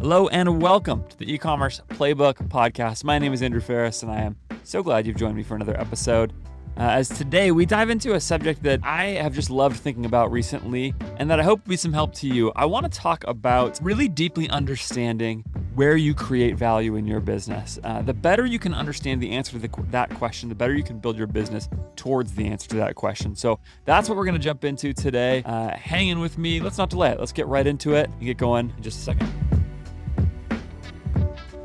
Hello and welcome to the e-commerce playbook podcast. My name is Andrew Faris and I am so glad you've joined me for another episode. Uh, as today we dive into a subject that I have just loved thinking about recently and that I hope will be some help to you. I want to talk about really deeply understanding where you create value in your business. Uh, the better you can understand the answer to the, that question, the better you can build your business towards the answer to that question. So that's what we're going to jump into today. Uh, hang in with me. Let's not delay it. Let's get right into it and get going in just a second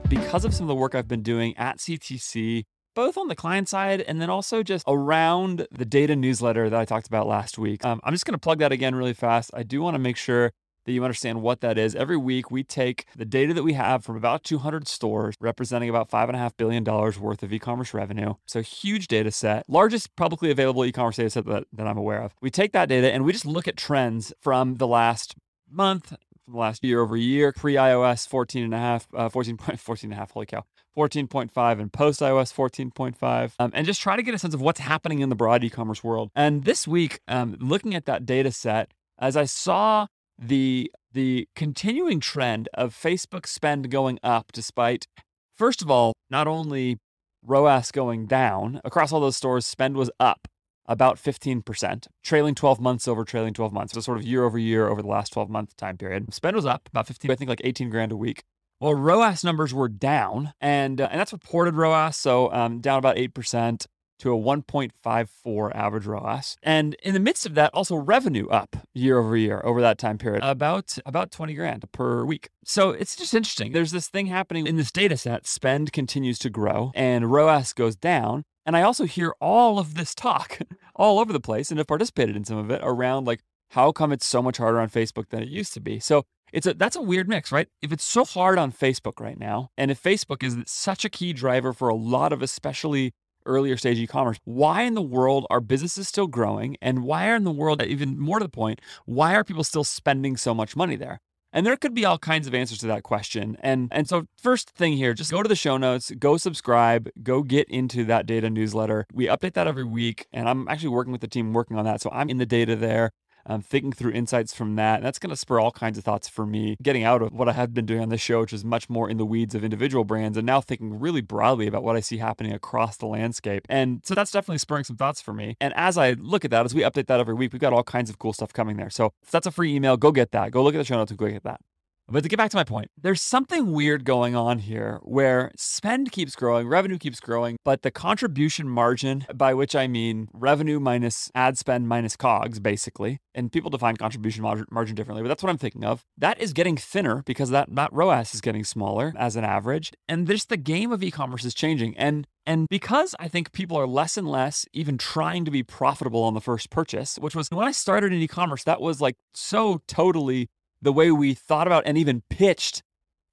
because of some of the work I've been doing at CTC, both on the client side and then also just around the data newsletter that I talked about last week. Um, I'm just going to plug that again really fast. I do want to make sure that you understand what that is. Every week, we take the data that we have from about 200 stores, representing about $5.5 billion worth of e commerce revenue. So, huge data set, largest publicly available e commerce data set that, that I'm aware of. We take that data and we just look at trends from the last month, from the last year over year, pre iOS 14 and a half, uh, 14, 14 and a half, holy cow, 14.5 and post iOS 14.5, um, and just try to get a sense of what's happening in the broad e commerce world. And this week, um, looking at that data set, as I saw the the continuing trend of Facebook spend going up despite first of all not only ROAS going down across all those stores spend was up about 15%, trailing 12 months over trailing 12 months. So sort of year over year over the last 12 month time period. Spend was up about 15, I think like 18 grand a week. Well, ROAS numbers were down, and uh, and that's reported ROAS, so um, down about 8% to a 1.54 average ROAS. And in the midst of that, also revenue up year over year over that time period, about about 20 grand per week. So it's just interesting. There's this thing happening in this data set. Spend continues to grow and ROAS goes down. And I also hear all of this talk all over the place and have participated in some of it around like, how come it's so much harder on Facebook than it used to be? So it's a that's a weird mix, right? If it's so hard on Facebook right now, and if Facebook is such a key driver for a lot of especially earlier stage e-commerce, why in the world are businesses still growing? And why are in the world, even more to the point, why are people still spending so much money there? And there could be all kinds of answers to that question. And and so first thing here, just go to the show notes, go subscribe, go get into that data newsletter. We update that every week and I'm actually working with the team working on that. So I'm in the data there um, thinking through insights from that. And that's going to spur all kinds of thoughts for me, getting out of what I have been doing on this show, which is much more in the weeds of individual brands, and now thinking really broadly about what I see happening across the landscape. And so that's definitely spurring some thoughts for me. And as I look at that, as we update that every week, we've got all kinds of cool stuff coming there. So if that's a free email, go get that. Go look at the show notes and go get that. But to get back to my point, there's something weird going on here where spend keeps growing, revenue keeps growing, but the contribution margin, by which I mean revenue minus ad spend minus COGS, basically, and people define contribution margin differently, but that's what I'm thinking of. That is getting thinner because that, that ROAS is getting smaller as an average. And just the game of e commerce is changing. And and because I think people are less and less even trying to be profitable on the first purchase, which was when I started in e commerce, that was like so totally the way we thought about and even pitched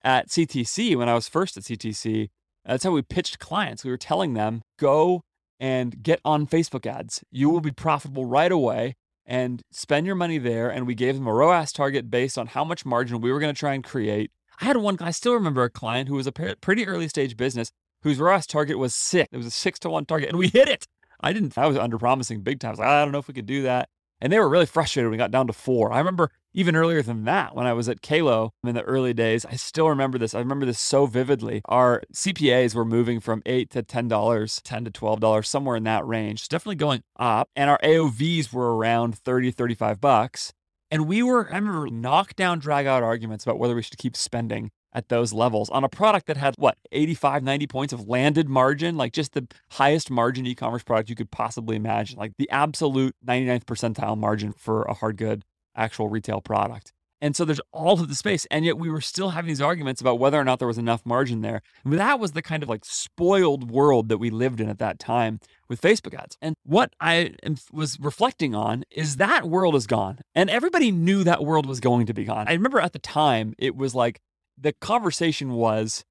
at CTC when I was first at CTC. That's how we pitched clients. We were telling them, go and get on Facebook ads. You will be profitable right away and spend your money there. And we gave them a ROAS target based on how much margin we were going to try and create. I had one, I still remember a client who was a pretty early stage business whose ROAS target was six. It was a six to one target and we hit it. I didn't, I was under promising big time. I like, I don't know if we could do that. And they were really frustrated when we got down to four. I remember even earlier than that, when I was at Kalo in the early days, I still remember this. I remember this so vividly. Our CPAs were moving from eight to ten dollars, ten to twelve dollars, somewhere in that range. definitely going up. And our AOVs were around 30, 35 bucks. And we were, I remember, knock down, drag out arguments about whether we should keep spending at those levels on a product that had what 85 90 points of landed margin like just the highest margin e-commerce product you could possibly imagine like the absolute 99th percentile margin for a hard good actual retail product. And so there's all of the space and yet we were still having these arguments about whether or not there was enough margin there. That was the kind of like spoiled world that we lived in at that time with facebook ads. And what i am, was reflecting on is that world is gone and everybody knew that world was going to be gone. I remember at the time it was like the conversation was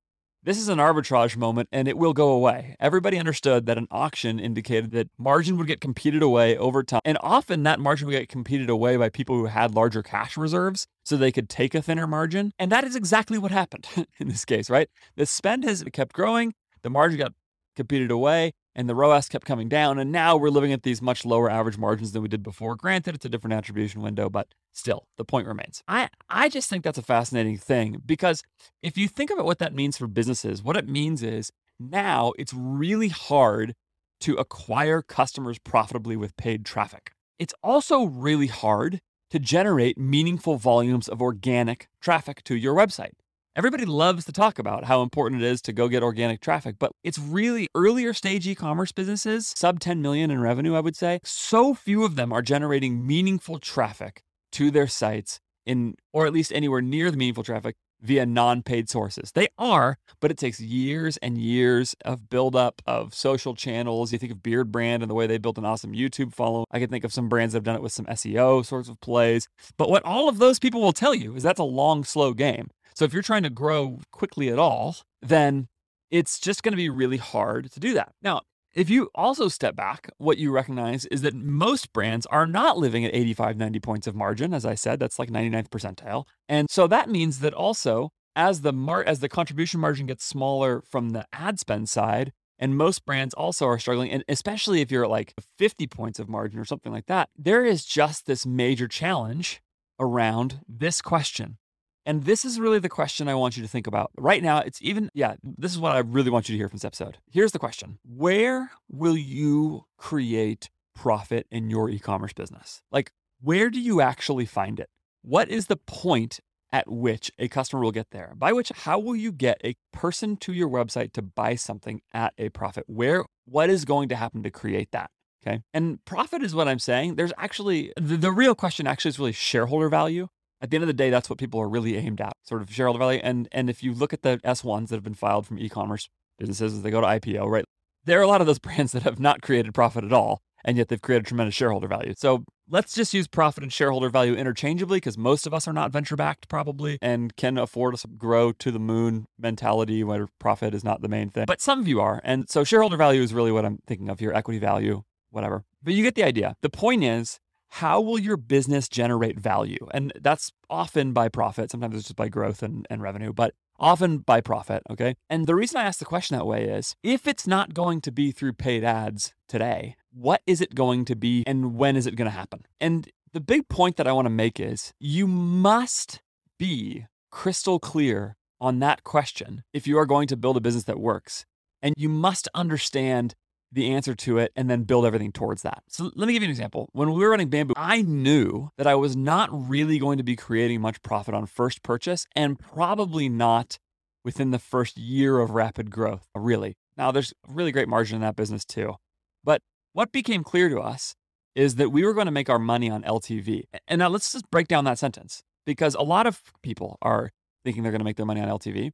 this is an arbitrage moment and it will go away. Everybody understood that an auction indicated that margin would get competed away over time. And often that margin would get competed away by people who had larger cash reserves so they could take a thinner margin. And that is exactly what happened in this case, right? The spend has kept growing, the margin got competed away. And the ROAS kept coming down. And now we're living at these much lower average margins than we did before. Granted, it's a different attribution window, but still, the point remains. I, I just think that's a fascinating thing because if you think about what that means for businesses, what it means is now it's really hard to acquire customers profitably with paid traffic. It's also really hard to generate meaningful volumes of organic traffic to your website. Everybody loves to talk about how important it is to go get organic traffic, but it's really earlier stage e commerce businesses, sub 10 million in revenue, I would say. So few of them are generating meaningful traffic to their sites in, or at least anywhere near the meaningful traffic via non-paid sources. They are, but it takes years and years of buildup of social channels. You think of Beardbrand and the way they built an awesome YouTube follow. I can think of some brands that have done it with some SEO sorts of plays. But what all of those people will tell you is that's a long, slow game. So if you're trying to grow quickly at all, then it's just going to be really hard to do that. Now, if you also step back, what you recognize is that most brands are not living at 85, 90 points of margin. As I said, that's like 99th percentile. And so that means that also as the mar- as the contribution margin gets smaller from the ad spend side, and most brands also are struggling, and especially if you're at like 50 points of margin or something like that, there is just this major challenge around this question. And this is really the question I want you to think about. Right now, it's even, yeah, this is what I really want you to hear from this episode. Here's the question Where will you create profit in your e commerce business? Like, where do you actually find it? What is the point at which a customer will get there? By which, how will you get a person to your website to buy something at a profit? Where, what is going to happen to create that? Okay. And profit is what I'm saying. There's actually, the, the real question actually is really shareholder value at the end of the day, that's what people are really aimed at, sort of shareholder value. And and if you look at the S1s that have been filed from e-commerce businesses as they go to IPO, right? There are a lot of those brands that have not created profit at all, and yet they've created tremendous shareholder value. So let's just use profit and shareholder value interchangeably because most of us are not venture backed probably and can afford to grow to the moon mentality where profit is not the main thing. But some of you are. And so shareholder value is really what I'm thinking of here, equity value, whatever. But you get the idea. The point is how will your business generate value? And that's often by profit. Sometimes it's just by growth and, and revenue, but often by profit. Okay. And the reason I ask the question that way is if it's not going to be through paid ads today, what is it going to be and when is it going to happen? And the big point that I want to make is you must be crystal clear on that question if you are going to build a business that works. And you must understand the answer to it and then build everything towards that. So let me give you an example. When we were running Bamboo, I knew that I was not really going to be creating much profit on first purchase and probably not within the first year of rapid growth, really. Now, there's really great margin in that business too. But what became clear to us is that we were going to make our money on LTV. And now let's just break down that sentence because a lot of people are thinking they're going to make their money on LTV.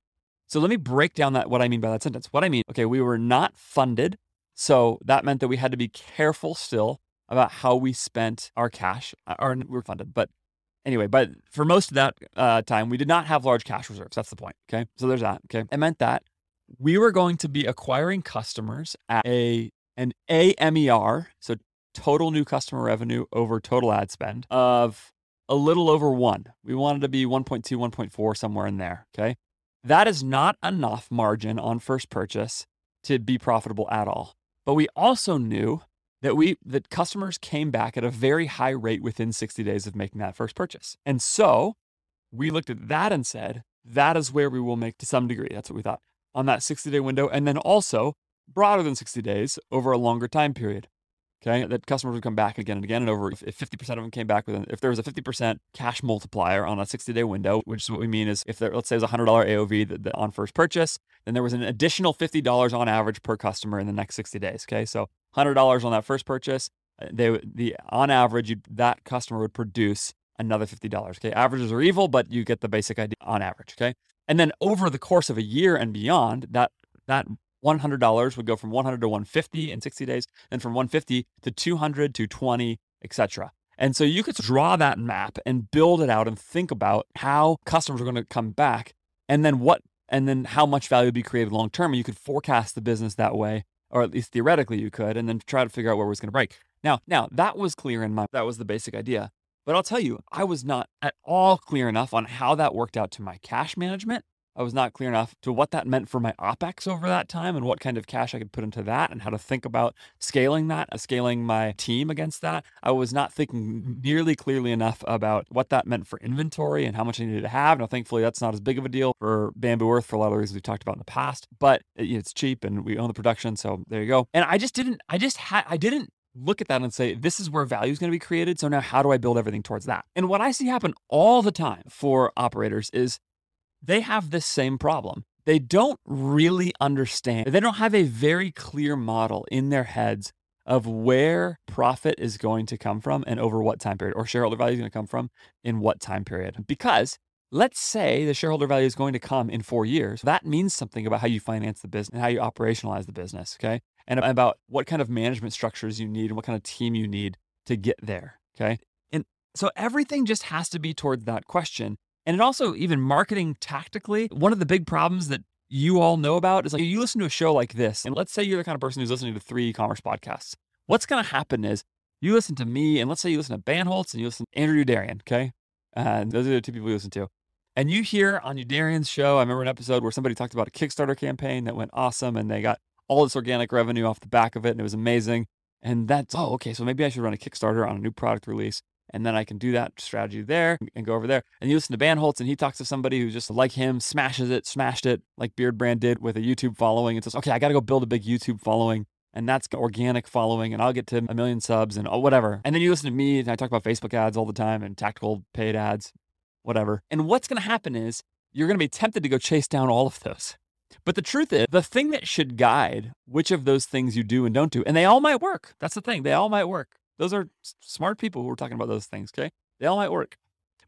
So let me break down that what I mean by that sentence. What I mean, okay, we were not funded so that meant that we had to be careful still about how we spent our cash. Uh, or we were funded, but anyway, but for most of that uh, time, we did not have large cash reserves. That's the point. Okay, so there's that. Okay, it meant that we were going to be acquiring customers at a an AMER, so total new customer revenue over total ad spend of a little over one. We wanted to be 1.2, 1.4, somewhere in there. Okay. That is not enough margin on first purchase to be profitable at all. But we also knew that we that customers came back at a very high rate within 60 days of making that first purchase. And so we looked at that and said, that is where we will make to some degree. That's what we thought on that 60 day window. And then also broader than 60 days over a longer time period. Okay, that customers would come back again and again, and over if 50% of them came back with, if there was a 50% cash multiplier on a 60-day window, which is what we mean is if there, let's say, there's a $100 AOV on first purchase, then there was an additional $50 on average per customer in the next 60 days. Okay, so $100 on that first purchase, uh, they the on average that customer would produce another $50. Okay, averages are evil, but you get the basic idea on average. Okay, and then over the course of a year and beyond, that that $100 would go from 100 to 150 in 60 days, then from 150 to 200 to 20, etc. And so you could draw that map and build it out and think about how customers are going to come back and then what and then how much value would be created long term. And you could forecast the business that way, or at least theoretically you could, and then try to figure out where it was going to break. Now, now that was clear in my that was the basic idea. But I'll tell you, I was not at all clear enough on how that worked out to my cash management I was not clear enough to what that meant for my OPEX over that time and what kind of cash I could put into that and how to think about scaling that, uh, scaling my team against that. I was not thinking nearly clearly enough about what that meant for inventory and how much I needed to have. Now, thankfully, that's not as big of a deal for Bamboo Earth for a lot of reasons we've talked about in the past, but it's cheap and we own the production. So there you go. And I just didn't, I just had, I didn't look at that and say, this is where value is going to be created. So now how do I build everything towards that? And what I see happen all the time for operators is they have this same problem. They don't really understand, they don't have a very clear model in their heads of where profit is going to come from and over what time period, or shareholder value is going to come from in what time period. Because let's say the shareholder value is going to come in four years, that means something about how you finance the business and how you operationalize the business. Okay. And about what kind of management structures you need and what kind of team you need to get there. Okay. And so everything just has to be towards that question. And it also, even marketing tactically, one of the big problems that you all know about is like you listen to a show like this, and let's say you're the kind of person who's listening to three e-commerce podcasts. What's going to happen is you listen to me, and let's say you listen to Bandholz and you listen to Andrew Youderian, okay? And those are the two people you listen to. And you hear on Youderian's show, I remember an episode where somebody talked about a Kickstarter campaign that went awesome and they got all this organic revenue off the back of it, and it was amazing. And that's, oh, okay, so maybe I should run a Kickstarter on a new product release and then I can do that strategy there and go over there. And you listen to Bandholz, and he talks to somebody who just like him smashes it, smashed it like Beardbrand did with a YouTube following. And says, okay, I got to go build a big YouTube following, and that's organic following, and I'll get to a million subs and oh, whatever. And then you listen to me, and I talk about Facebook ads all the time and tactical paid ads, whatever. And what's going to happen is you're going to be tempted to go chase down all of those. But the truth is, the thing that should guide which of those things you do and don't do, and they all might work. That's the thing. They all might work. Those are smart people who are talking about those things, okay? They all might work.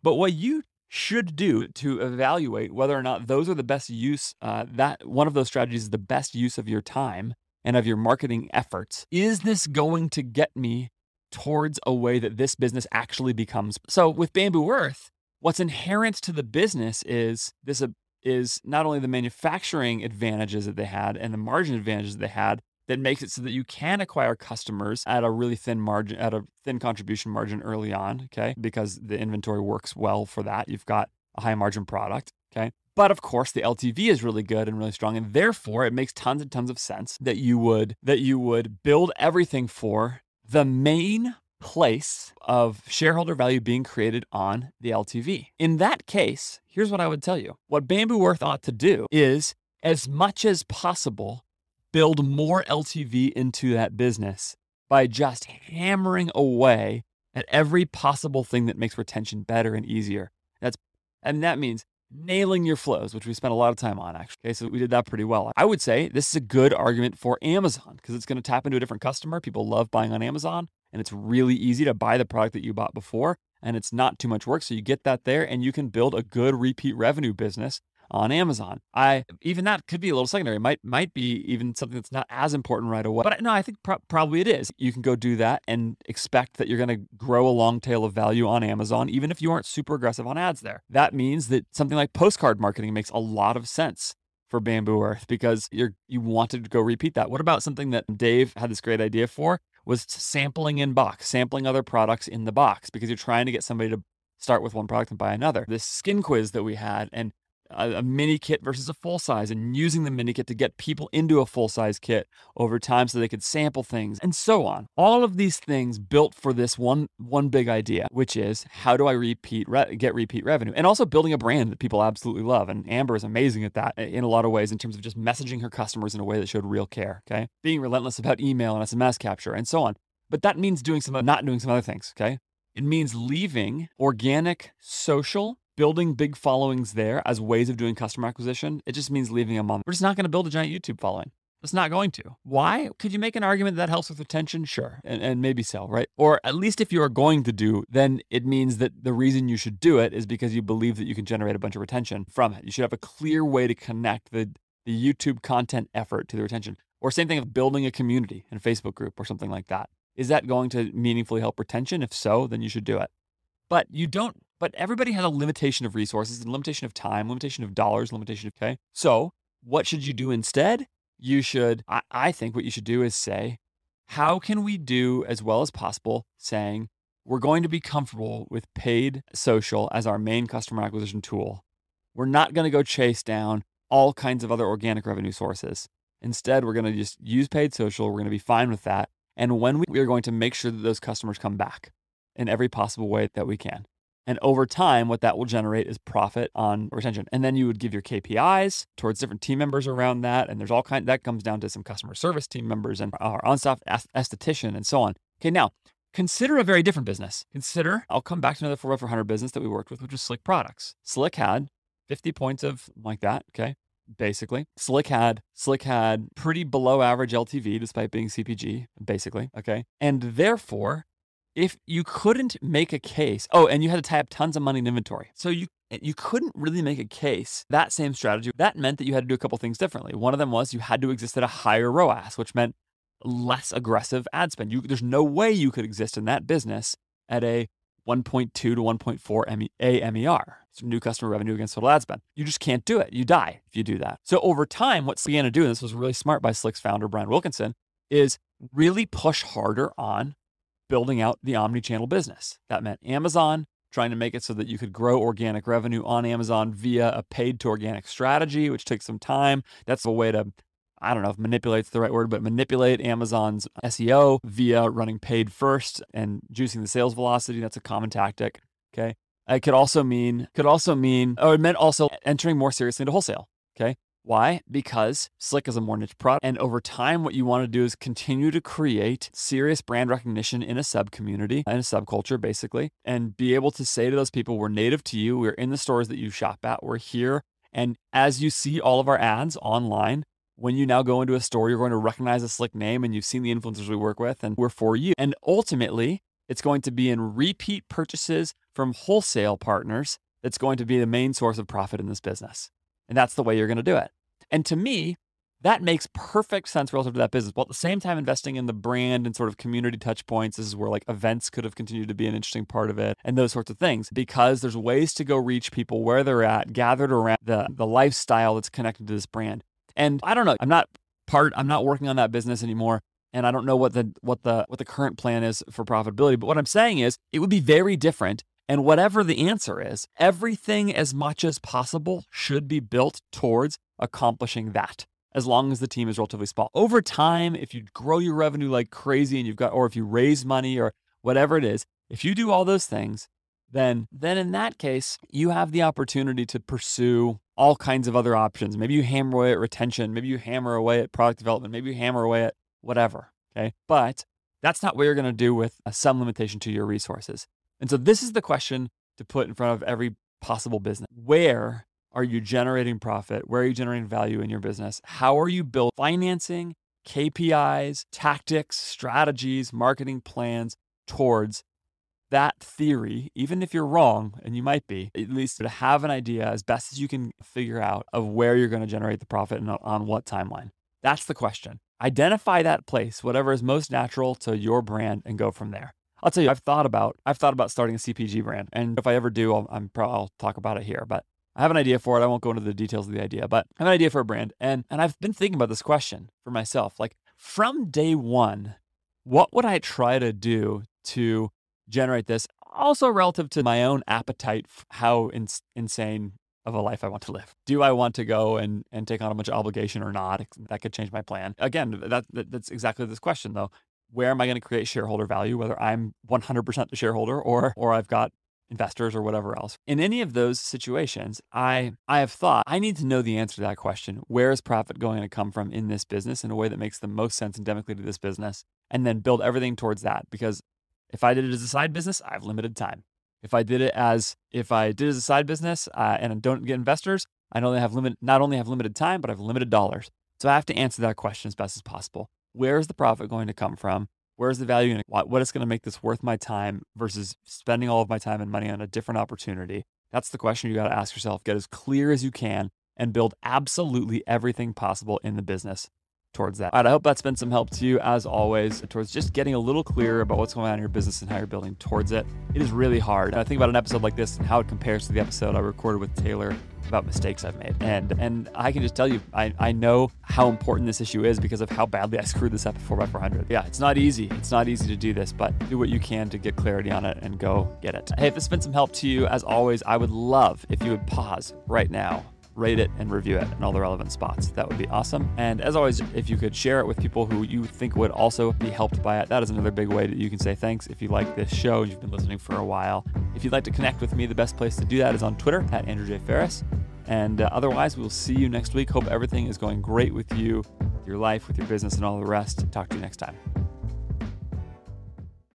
But what you should do to evaluate whether or not those are the best use, uh, that one of those strategies is the best use of your time and of your marketing efforts. Is this going to get me towards a way that this business actually becomes? So with Bamboo Earth, what's inherent to the business is this uh, is not only the manufacturing advantages that they had and the margin advantages that they had, that makes it so that you can acquire customers at a really thin margin, at a thin contribution margin early on, okay? Because the inventory works well for that. You've got a high margin product, okay? But of course, the LTV is really good and really strong, and therefore it makes tons and tons of sense that you would that you would build everything for the main place of shareholder value being created on the LTV. In that case, here's what I would tell you. What Bamboo Earth ought to do is as much as possible build more LTV into that business by just hammering away at every possible thing that makes retention better and easier. That's and that means nailing your flows, which we spent a lot of time on actually. Okay, so we did that pretty well. I would say this is a good argument for Amazon because it's going to tap into a different customer. People love buying on Amazon and it's really easy to buy the product that you bought before and it's not too much work. So you get that there and you can build a good repeat revenue business on Amazon. I even that could be a little secondary. Might might be even something that's not as important right away. But no, I think pro- probably it is. You can go do that and expect that you're going to grow a long tail of value on Amazon, even if you aren't super aggressive on ads there. That means that something like postcard marketing makes a lot of sense for Bamboo Earth because you're you wanted to go repeat that. What about something that Dave had this great idea for? Was sampling in box, sampling other products in the box because you're trying to get somebody to start with one product and buy another. This skin quiz that we had and a, a, mini kit versus a full size and using the mini kit to get people into a full size kit over time so they could sample things and so on. All of these things built for this one one big idea, which is how do I repeat re- get repeat revenue and also building a brand that people absolutely love. And Amber is amazing at that in a lot of ways in terms of just messaging her customers in a way that showed real care, okay? Being relentless about email and SMS capture and so on. But that means doing some not doing some other things, okay? It means leaving organic social building big followings there as ways of doing customer acquisition, it just means leaving them on. We're just not going to build a giant YouTube following. It's not going to. Why? Could you make an argument that, that helps with retention? Sure. And, and maybe sell, right? Or at least if you are going to do, then it means that the reason you should do it is because you believe that you can generate a bunch of retention from it. You should have a clear way to connect the, the YouTube content effort to the retention. Or same thing of building a community in a Facebook group or something like that. Is that going to meaningfully help retention? If so, then you should do it. But you don't but everybody has a limitation of resources, a limitation of time, limitation of dollars, limitation of okay. So what should you do instead? You should, I, I think what you should do is say, how can we do as well as possible saying we're going to be comfortable with paid social as our main customer acquisition tool we're not going to go chase down all kinds of other organic revenue sources. Instead, we're going to just use paid social. We're going to be fine with that. And when we, we are going to make sure that those customers come back in every possible way that we can. And over time, what that will generate is profit on retention. And then you would give your KPIs towards different team members around that. And there's all kind that comes down to some customer service team members and our on-staff esthetician and so on. Okay, now consider a very different business. Consider, I'll come back to another 4 400 business that we worked with, which was Slick Products. Slick had 50 points of like that. Okay basically. Slick had Slick had pretty below average LTV despite being CPG, basically. Okay. And therefore, if you couldn't make a case, oh, and you had to tie up tons of money in inventory. So you you couldn't really make a case that same strategy. That meant that you had to do a couple things differently. One of them was you had to exist at a higher ROAS, which meant less aggressive ad spend. You, there's no way you could exist in that business at a 1.2 to 1.4 AMER. So new customer revenue against total ad spend. You just can't do it. You die if you do that. So over time, what Slick began to do, and this was really smart by Slick's founder, Brian Wilkinson, is really push harder on building out the omni-channel business. That meant Amazon, trying to make it so that you could grow organic revenue on Amazon via a paid to organic strategy, which takes some time. That's a way to I don't know if manipulate's the right word, but manipulate Amazon's SEO via running paid first and juicing the sales velocity. That's a common tactic. Okay. It could also mean, could also mean, or it meant also entering more seriously into wholesale. Okay. Why? Because Slick is a more niche product. And over time, what you want to do is continue to create serious brand recognition in a sub community, in a subculture, basically, and be able to say to those people, we're native to you. We're in the stores that you shop at. We're here. And as you see all of our ads online, when you now go into a store, you're going to recognize a slick name and you've seen the influencers we work with and we're for you. And ultimately, it's going to be in repeat purchases from wholesale partners that's going to be the main source of profit in this business. And that's the way you're going to do it. And to me, that makes perfect sense relative to that business. While at the same time investing in the brand and sort of community touch points. This is where like events could have continued to be an interesting part of it and those sorts of things. Because there's ways to go reach people where they're at, gathered around the, the lifestyle that's connected to this brand. And I don't know, I'm not part, I'm not working on that business anymore. And I don't know what the what the what the current plan is for profitability. But what I'm saying is it would be very different. And whatever the answer is, everything as much as possible should be built towards accomplishing that as long as the team is relatively small. Over time, if you grow your revenue like crazy and you've got, or if you raise money or whatever it is, if you do all those things, then then in that case, you have the opportunity to pursue all kinds of other options. Maybe you hammer away at retention, maybe you hammer away at product development, maybe you hammer away at whatever. Okay. But that's not what you're going to do with some limitation to your resources. And so this is the question to put in front of every possible business. Where are you generating profit? Where are you generating value in your business? How are you building financing, KPIs, tactics, strategies, marketing plans towards that theory, even if you're wrong, and you might be, at least to have an idea as best as you can figure out of where you're going to generate the profit and on what timeline. That's the question. Identify that place, whatever is most natural to your brand, and go from there. I'll tell you, I've thought about I've thought about starting a CPG brand, and if I ever do, I'll, I'm probably I'll talk about it here. But I have an idea for it. I won't go into the details of the idea, but I have an idea for a brand, and and I've been thinking about this question for myself. Like from day one, what would I try to do to generate this. Also, relative to my own appetite, how insane of a life I want to live. Do I want to go and, and take on a bunch of obligation or not? That could change my plan. Again, that, that that's exactly this question though. Where am I going to create shareholder value? Whether I'm 100% the shareholder or or I've got investors or whatever else. In any of those situations, I I have thought I need to know the answer to that question. Where is profit going to come from in this business in a way that makes the most sense endemically to this business? And then build everything towards that because if I did it as a side business, I have limited time. If I did it as if I did it as a side business uh, and I don't get investors, I only have limit not only have limited time, but I have limited dollars. So I have to answer that question as best as possible. Where is the profit going to come from? Where's the value in it? What is going to make this worth my time versus spending all of my time and money on a different opportunity? That's the question you got to ask yourself. Get as clear as you can and build absolutely everything possible in the business towards that. All right, I hope that's been some help to you as always towards just getting a little clearer about what's going on in your business and how you're building towards it. It is really hard. I think about an episode like this and how it compares to the episode I recorded with Taylor about mistakes I've made. And and I can just tell you, I, I know how important this issue is because of how badly I screwed this up at 4x400. Yeah, it's not easy. It's not easy to do this, but do what you can to get clarity on it and go get it. Hey, if this has been some help to you, as always, I would love if you would pause right now rate it and review it in all the relevant spots. That would be awesome. And as always, if you could share it with people who you think would also be helped by it, that is another big way that you can say thanks if you like this show you've been listening for a while. If you'd like to connect with me, the best place to do that is on Twitter at Andrew J. Faris. And uh, otherwise, we'll see you next week. Hope everything is going great with you, your life, with your business, and all the rest. Talk to you next time.